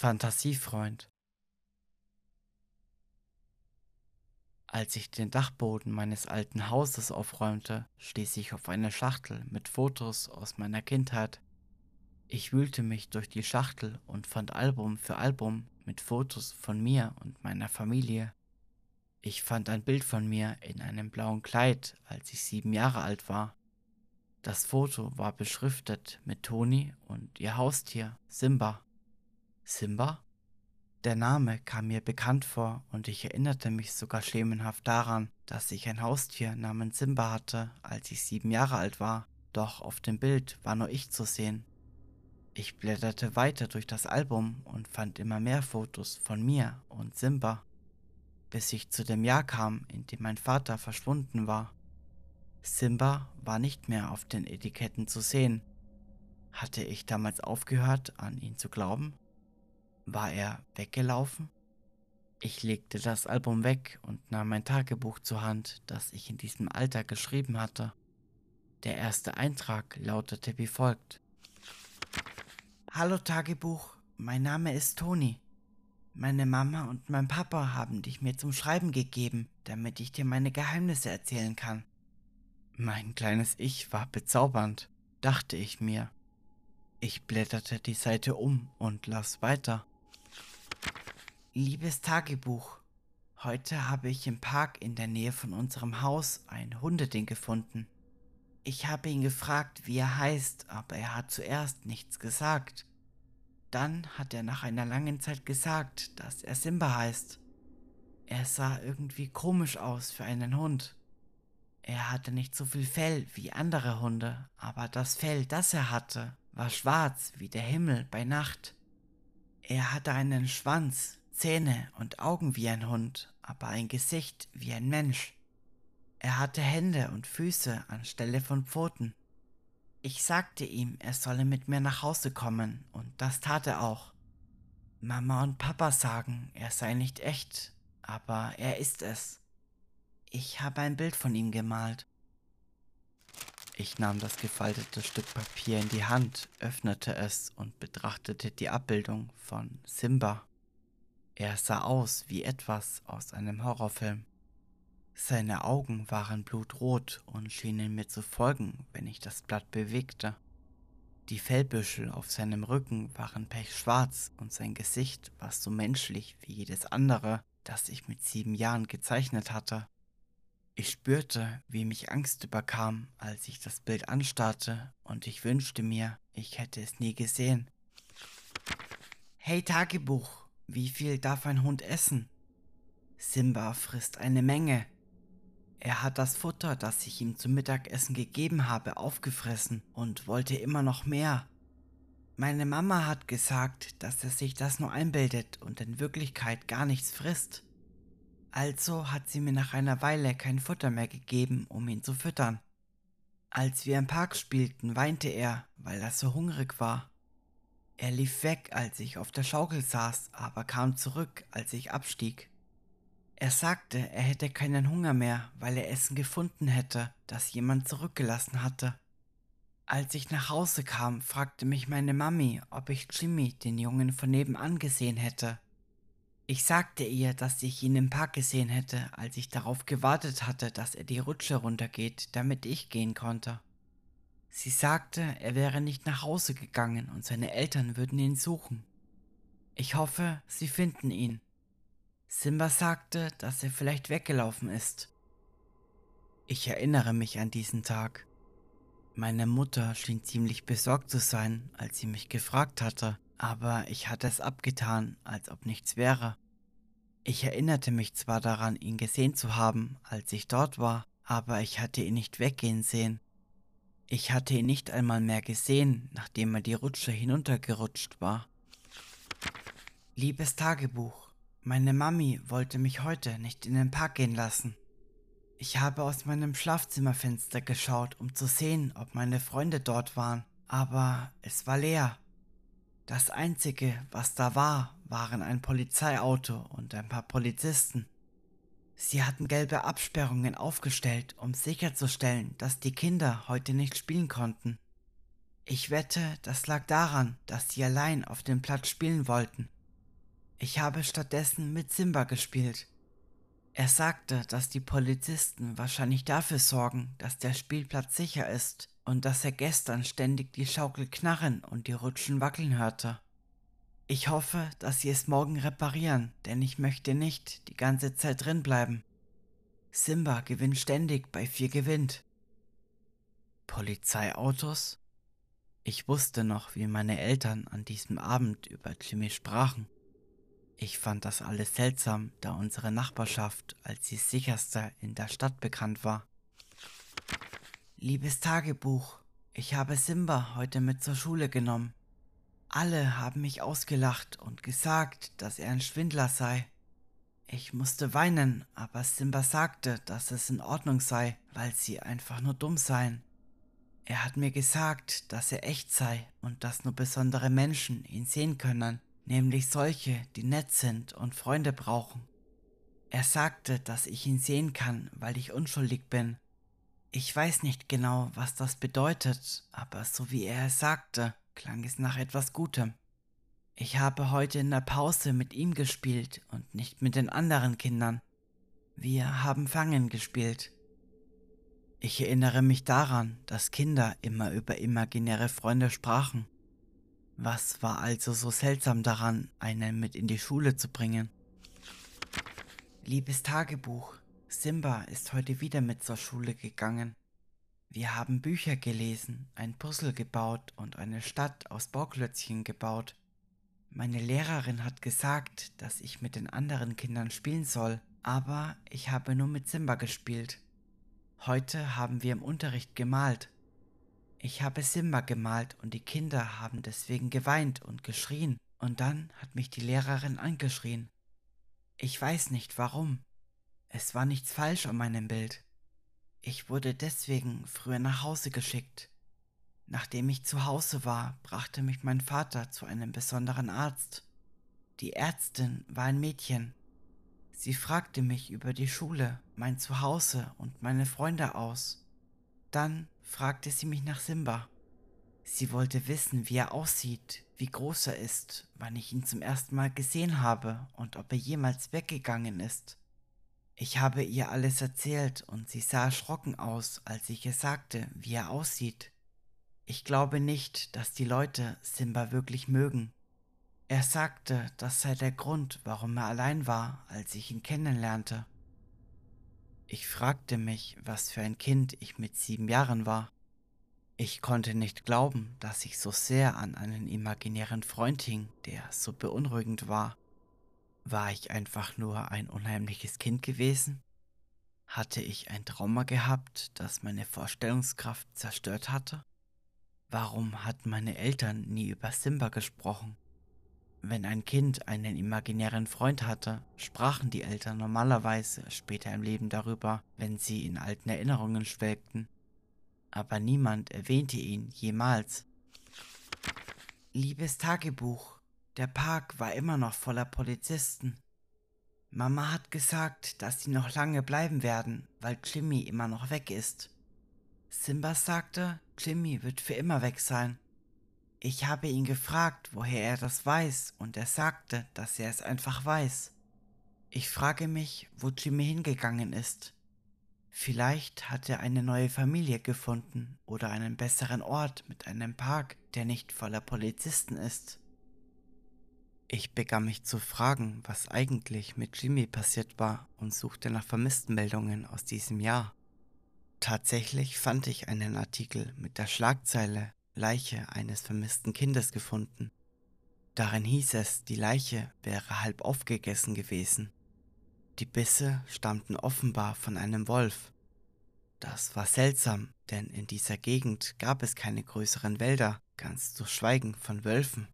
Fantasiefreund Als ich den Dachboden meines alten Hauses aufräumte, stieß ich auf eine Schachtel mit Fotos aus meiner Kindheit. Ich wühlte mich durch die Schachtel und fand Album für Album mit Fotos von mir und meiner Familie. Ich fand ein Bild von mir in einem blauen Kleid, als ich sieben Jahre alt war. Das Foto war beschriftet mit Toni und ihr Haustier Simba. Simba? Der Name kam mir bekannt vor und ich erinnerte mich sogar schemenhaft daran, dass ich ein Haustier namens Simba hatte, als ich sieben Jahre alt war, doch auf dem Bild war nur ich zu sehen. Ich blätterte weiter durch das Album und fand immer mehr Fotos von mir und Simba, bis ich zu dem Jahr kam, in dem mein Vater verschwunden war. Simba war nicht mehr auf den Etiketten zu sehen. Hatte ich damals aufgehört, an ihn zu glauben? War er weggelaufen? Ich legte das Album weg und nahm mein Tagebuch zur Hand, das ich in diesem Alter geschrieben hatte. Der erste Eintrag lautete wie folgt. Hallo Tagebuch, mein Name ist Toni. Meine Mama und mein Papa haben dich mir zum Schreiben gegeben, damit ich dir meine Geheimnisse erzählen kann. Mein kleines Ich war bezaubernd, dachte ich mir. Ich blätterte die Seite um und las weiter. Liebes Tagebuch, heute habe ich im Park in der Nähe von unserem Haus ein Hundeding gefunden. Ich habe ihn gefragt, wie er heißt, aber er hat zuerst nichts gesagt. Dann hat er nach einer langen Zeit gesagt, dass er Simba heißt. Er sah irgendwie komisch aus für einen Hund. Er hatte nicht so viel Fell wie andere Hunde, aber das Fell, das er hatte, war schwarz wie der Himmel bei Nacht. Er hatte einen Schwanz, Zähne und Augen wie ein Hund, aber ein Gesicht wie ein Mensch. Er hatte Hände und Füße anstelle von Pfoten. Ich sagte ihm, er solle mit mir nach Hause kommen, und das tat er auch. Mama und Papa sagen, er sei nicht echt, aber er ist es. Ich habe ein Bild von ihm gemalt. Ich nahm das gefaltete Stück Papier in die Hand, öffnete es und betrachtete die Abbildung von Simba. Er sah aus wie etwas aus einem Horrorfilm. Seine Augen waren blutrot und schienen mir zu folgen, wenn ich das Blatt bewegte. Die Fellbüschel auf seinem Rücken waren pechschwarz und sein Gesicht war so menschlich wie jedes andere, das ich mit sieben Jahren gezeichnet hatte. Ich spürte, wie mich Angst überkam, als ich das Bild anstarrte, und ich wünschte mir, ich hätte es nie gesehen. Hey Tagebuch, wie viel darf ein Hund essen? Simba frisst eine Menge. Er hat das Futter, das ich ihm zum Mittagessen gegeben habe, aufgefressen und wollte immer noch mehr. Meine Mama hat gesagt, dass er sich das nur einbildet und in Wirklichkeit gar nichts frisst. Also hat sie mir nach einer Weile kein Futter mehr gegeben, um ihn zu füttern. Als wir im Park spielten, weinte er, weil er so hungrig war. Er lief weg, als ich auf der Schaukel saß, aber kam zurück, als ich abstieg. Er sagte, er hätte keinen Hunger mehr, weil er Essen gefunden hätte, das jemand zurückgelassen hatte. Als ich nach Hause kam, fragte mich meine Mami, ob ich Jimmy, den Jungen von nebenan, gesehen hätte. Ich sagte ihr, dass ich ihn im Park gesehen hätte, als ich darauf gewartet hatte, dass er die Rutsche runtergeht, damit ich gehen konnte. Sie sagte, er wäre nicht nach Hause gegangen und seine Eltern würden ihn suchen. Ich hoffe, sie finden ihn. Simba sagte, dass er vielleicht weggelaufen ist. Ich erinnere mich an diesen Tag. Meine Mutter schien ziemlich besorgt zu sein, als sie mich gefragt hatte, aber ich hatte es abgetan, als ob nichts wäre. Ich erinnerte mich zwar daran, ihn gesehen zu haben, als ich dort war, aber ich hatte ihn nicht weggehen sehen ich hatte ihn nicht einmal mehr gesehen, nachdem er die Rutsche hinuntergerutscht war. Liebes Tagebuch, meine Mami wollte mich heute nicht in den Park gehen lassen. Ich habe aus meinem Schlafzimmerfenster geschaut, um zu sehen, ob meine Freunde dort waren, aber es war leer. Das Einzige, was da war, waren ein Polizeiauto und ein paar Polizisten. Sie hatten gelbe Absperrungen aufgestellt, um sicherzustellen, dass die Kinder heute nicht spielen konnten. Ich wette, das lag daran, dass sie allein auf dem Platz spielen wollten. Ich habe stattdessen mit Simba gespielt. Er sagte, dass die Polizisten wahrscheinlich dafür sorgen, dass der Spielplatz sicher ist und dass er gestern ständig die Schaukel knarren und die Rutschen wackeln hörte. Ich hoffe, dass sie es morgen reparieren, denn ich möchte nicht die ganze Zeit drin bleiben. Simba gewinnt ständig bei vier gewinnt. Polizeiautos? Ich wusste noch, wie meine Eltern an diesem Abend über Jimmy sprachen. Ich fand das alles seltsam, da unsere Nachbarschaft als die sicherste in der Stadt bekannt war. Liebes Tagebuch, ich habe Simba heute mit zur Schule genommen. Alle haben mich ausgelacht und gesagt, dass er ein Schwindler sei. Ich musste weinen, aber Simba sagte, dass es in Ordnung sei, weil sie einfach nur dumm seien. Er hat mir gesagt, dass er echt sei und dass nur besondere Menschen ihn sehen können nämlich solche, die nett sind und Freunde brauchen. Er sagte, dass ich ihn sehen kann, weil ich unschuldig bin. Ich weiß nicht genau, was das bedeutet, aber so wie er es sagte, klang es nach etwas Gutem. Ich habe heute in der Pause mit ihm gespielt und nicht mit den anderen Kindern. Wir haben Fangen gespielt. Ich erinnere mich daran, dass Kinder immer über imaginäre Freunde sprachen. Was war also so seltsam daran, einen mit in die Schule zu bringen? Liebes Tagebuch, Simba ist heute wieder mit zur Schule gegangen. Wir haben Bücher gelesen, ein Puzzle gebaut und eine Stadt aus Bauklötzchen gebaut. Meine Lehrerin hat gesagt, dass ich mit den anderen Kindern spielen soll, aber ich habe nur mit Simba gespielt. Heute haben wir im Unterricht gemalt. Ich habe Simba gemalt und die Kinder haben deswegen geweint und geschrien. Und dann hat mich die Lehrerin angeschrien. Ich weiß nicht warum. Es war nichts falsch an meinem Bild. Ich wurde deswegen früher nach Hause geschickt. Nachdem ich zu Hause war, brachte mich mein Vater zu einem besonderen Arzt. Die Ärztin war ein Mädchen. Sie fragte mich über die Schule, mein Zuhause und meine Freunde aus. Dann fragte sie mich nach Simba. Sie wollte wissen, wie er aussieht, wie groß er ist, wann ich ihn zum ersten Mal gesehen habe und ob er jemals weggegangen ist. Ich habe ihr alles erzählt und sie sah erschrocken aus, als ich ihr sagte, wie er aussieht. Ich glaube nicht, dass die Leute Simba wirklich mögen. Er sagte, das sei der Grund, warum er allein war, als ich ihn kennenlernte. Ich fragte mich, was für ein Kind ich mit sieben Jahren war. Ich konnte nicht glauben, dass ich so sehr an einen imaginären Freund hing, der so beunruhigend war. War ich einfach nur ein unheimliches Kind gewesen? Hatte ich ein Trauma gehabt, das meine Vorstellungskraft zerstört hatte? Warum hatten meine Eltern nie über Simba gesprochen? Wenn ein Kind einen imaginären Freund hatte, sprachen die Eltern normalerweise später im Leben darüber, wenn sie in alten Erinnerungen schwelgten. Aber niemand erwähnte ihn jemals. Liebes Tagebuch, der Park war immer noch voller Polizisten. Mama hat gesagt, dass sie noch lange bleiben werden, weil Jimmy immer noch weg ist. Simba sagte, Jimmy wird für immer weg sein. Ich habe ihn gefragt, woher er das weiß, und er sagte, dass er es einfach weiß. Ich frage mich, wo Jimmy hingegangen ist. Vielleicht hat er eine neue Familie gefunden oder einen besseren Ort mit einem Park, der nicht voller Polizisten ist. Ich begann mich zu fragen, was eigentlich mit Jimmy passiert war und suchte nach Vermisstenmeldungen aus diesem Jahr. Tatsächlich fand ich einen Artikel mit der Schlagzeile Leiche eines vermissten Kindes gefunden. Darin hieß es, die Leiche wäre halb aufgegessen gewesen. Die Bisse stammten offenbar von einem Wolf. Das war seltsam, denn in dieser Gegend gab es keine größeren Wälder, ganz zu schweigen von Wölfen.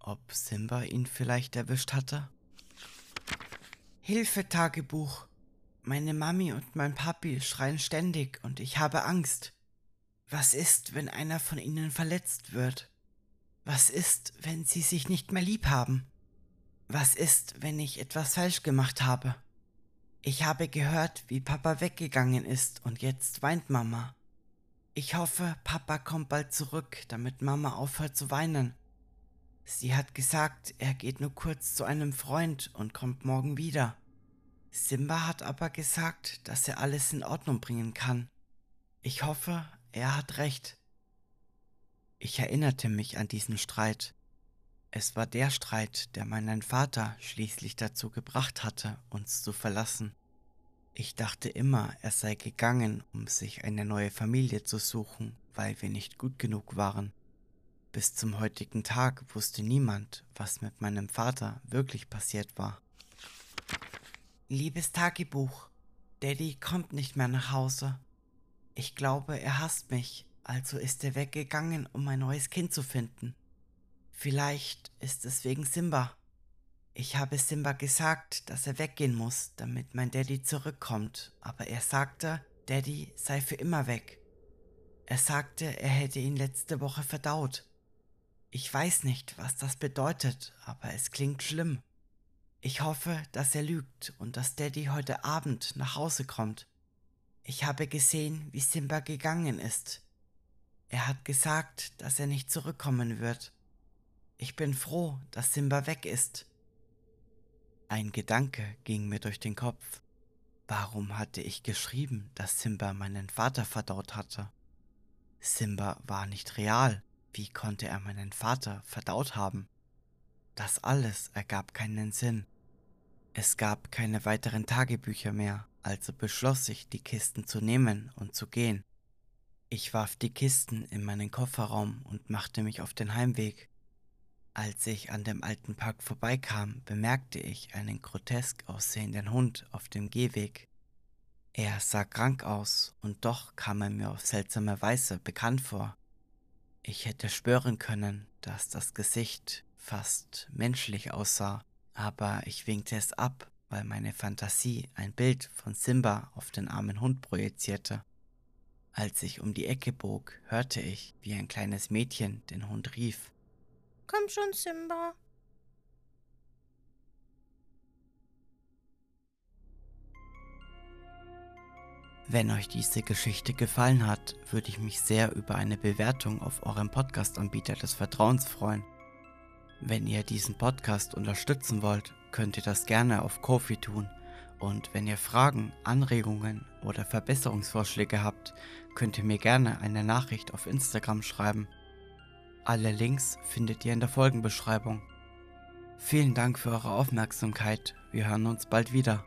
Ob Simba ihn vielleicht erwischt hatte? Hilfe, Tagebuch! Meine Mami und mein Papi schreien ständig und ich habe Angst. Was ist, wenn einer von ihnen verletzt wird? Was ist, wenn sie sich nicht mehr lieb haben? Was ist, wenn ich etwas falsch gemacht habe? Ich habe gehört, wie Papa weggegangen ist und jetzt weint Mama. Ich hoffe, Papa kommt bald zurück, damit Mama aufhört zu weinen. Sie hat gesagt, er geht nur kurz zu einem Freund und kommt morgen wieder. Simba hat aber gesagt, dass er alles in Ordnung bringen kann. Ich hoffe, er hat recht. Ich erinnerte mich an diesen Streit. Es war der Streit, der meinen Vater schließlich dazu gebracht hatte, uns zu verlassen. Ich dachte immer, er sei gegangen, um sich eine neue Familie zu suchen, weil wir nicht gut genug waren. Bis zum heutigen Tag wusste niemand, was mit meinem Vater wirklich passiert war. Liebes Tagebuch, Daddy kommt nicht mehr nach Hause. Ich glaube, er hasst mich, also ist er weggegangen, um ein neues Kind zu finden. Vielleicht ist es wegen Simba. Ich habe Simba gesagt, dass er weggehen muss, damit mein Daddy zurückkommt, aber er sagte, Daddy sei für immer weg. Er sagte, er hätte ihn letzte Woche verdaut. Ich weiß nicht, was das bedeutet, aber es klingt schlimm. Ich hoffe, dass er lügt und dass Daddy heute Abend nach Hause kommt. Ich habe gesehen, wie Simba gegangen ist. Er hat gesagt, dass er nicht zurückkommen wird. Ich bin froh, dass Simba weg ist. Ein Gedanke ging mir durch den Kopf. Warum hatte ich geschrieben, dass Simba meinen Vater verdaut hatte? Simba war nicht real. Wie konnte er meinen Vater verdaut haben? Das alles ergab keinen Sinn. Es gab keine weiteren Tagebücher mehr, also beschloss ich, die Kisten zu nehmen und zu gehen. Ich warf die Kisten in meinen Kofferraum und machte mich auf den Heimweg. Als ich an dem alten Park vorbeikam, bemerkte ich einen grotesk aussehenden Hund auf dem Gehweg. Er sah krank aus und doch kam er mir auf seltsame Weise bekannt vor. Ich hätte schwören können, dass das Gesicht fast menschlich aussah, aber ich winkte es ab, weil meine Fantasie ein Bild von Simba auf den armen Hund projizierte. Als ich um die Ecke bog, hörte ich, wie ein kleines Mädchen den Hund rief. Komm schon, Simba. Wenn euch diese Geschichte gefallen hat, würde ich mich sehr über eine Bewertung auf eurem Podcast-Anbieter des Vertrauens freuen. Wenn ihr diesen Podcast unterstützen wollt, könnt ihr das gerne auf Kofi tun. Und wenn ihr Fragen, Anregungen oder Verbesserungsvorschläge habt, könnt ihr mir gerne eine Nachricht auf Instagram schreiben. Alle Links findet ihr in der Folgenbeschreibung. Vielen Dank für eure Aufmerksamkeit. Wir hören uns bald wieder.